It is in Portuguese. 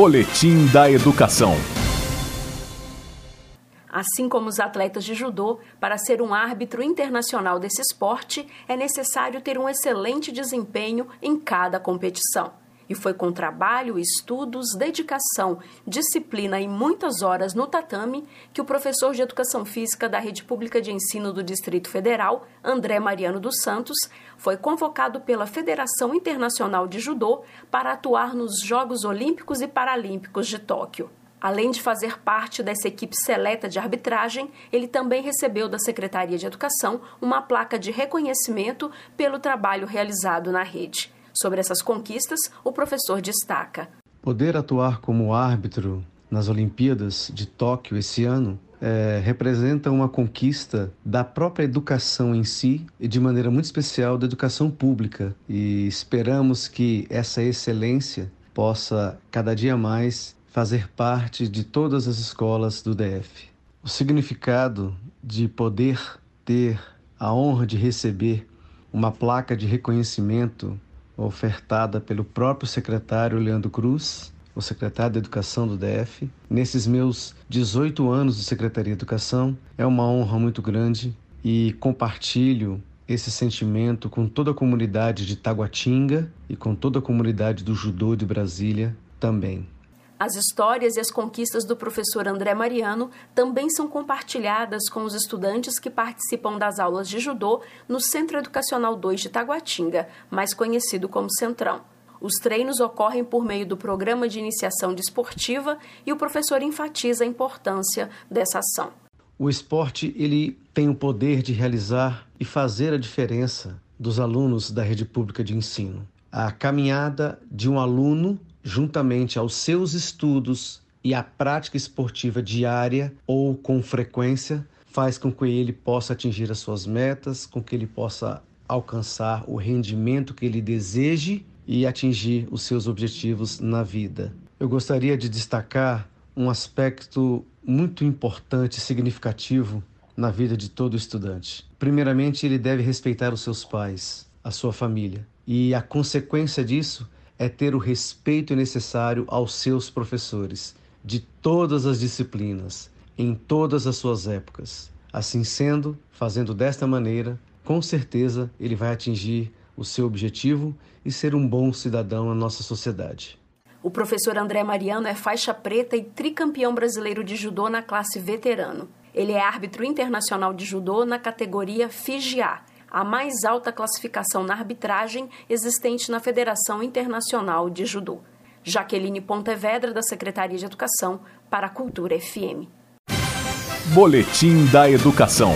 Boletim da Educação. Assim como os atletas de judô, para ser um árbitro internacional desse esporte, é necessário ter um excelente desempenho em cada competição. E foi com trabalho, estudos, dedicação, disciplina e muitas horas no tatame que o professor de Educação Física da Rede Pública de Ensino do Distrito Federal, André Mariano dos Santos, foi convocado pela Federação Internacional de Judô para atuar nos Jogos Olímpicos e Paralímpicos de Tóquio. Além de fazer parte dessa equipe seleta de arbitragem, ele também recebeu da Secretaria de Educação uma placa de reconhecimento pelo trabalho realizado na rede. Sobre essas conquistas, o professor destaca: Poder atuar como árbitro nas Olimpíadas de Tóquio esse ano é, representa uma conquista da própria educação em si e de maneira muito especial da educação pública. E esperamos que essa excelência possa cada dia mais fazer parte de todas as escolas do DF. O significado de poder ter a honra de receber uma placa de reconhecimento ofertada pelo próprio secretário Leandro Cruz, o secretário de Educação do DF. Nesses meus 18 anos de Secretaria de Educação, é uma honra muito grande e compartilho esse sentimento com toda a comunidade de Taguatinga e com toda a comunidade do judô de Brasília também. As histórias e as conquistas do professor André Mariano também são compartilhadas com os estudantes que participam das aulas de judô no Centro Educacional 2 de Taguatinga, mais conhecido como Centrão. Os treinos ocorrem por meio do programa de iniciação desportiva e o professor enfatiza a importância dessa ação. O esporte ele tem o poder de realizar e fazer a diferença dos alunos da rede pública de ensino. A caminhada de um aluno juntamente aos seus estudos e à prática esportiva diária ou com frequência, faz com que ele possa atingir as suas metas, com que ele possa alcançar o rendimento que ele deseje e atingir os seus objetivos na vida. Eu gostaria de destacar um aspecto muito importante significativo na vida de todo estudante. Primeiramente, ele deve respeitar os seus pais, a sua família, e a consequência disso é ter o respeito necessário aos seus professores, de todas as disciplinas, em todas as suas épocas. Assim sendo, fazendo desta maneira, com certeza ele vai atingir o seu objetivo e ser um bom cidadão na nossa sociedade. O professor André Mariano é faixa preta e tricampeão brasileiro de judô na classe veterano. Ele é árbitro internacional de judô na categoria FIGIA, a mais alta classificação na arbitragem existente na Federação Internacional de Judô. Jaqueline Pontevedra, da Secretaria de Educação, para a Cultura FM. Boletim da Educação.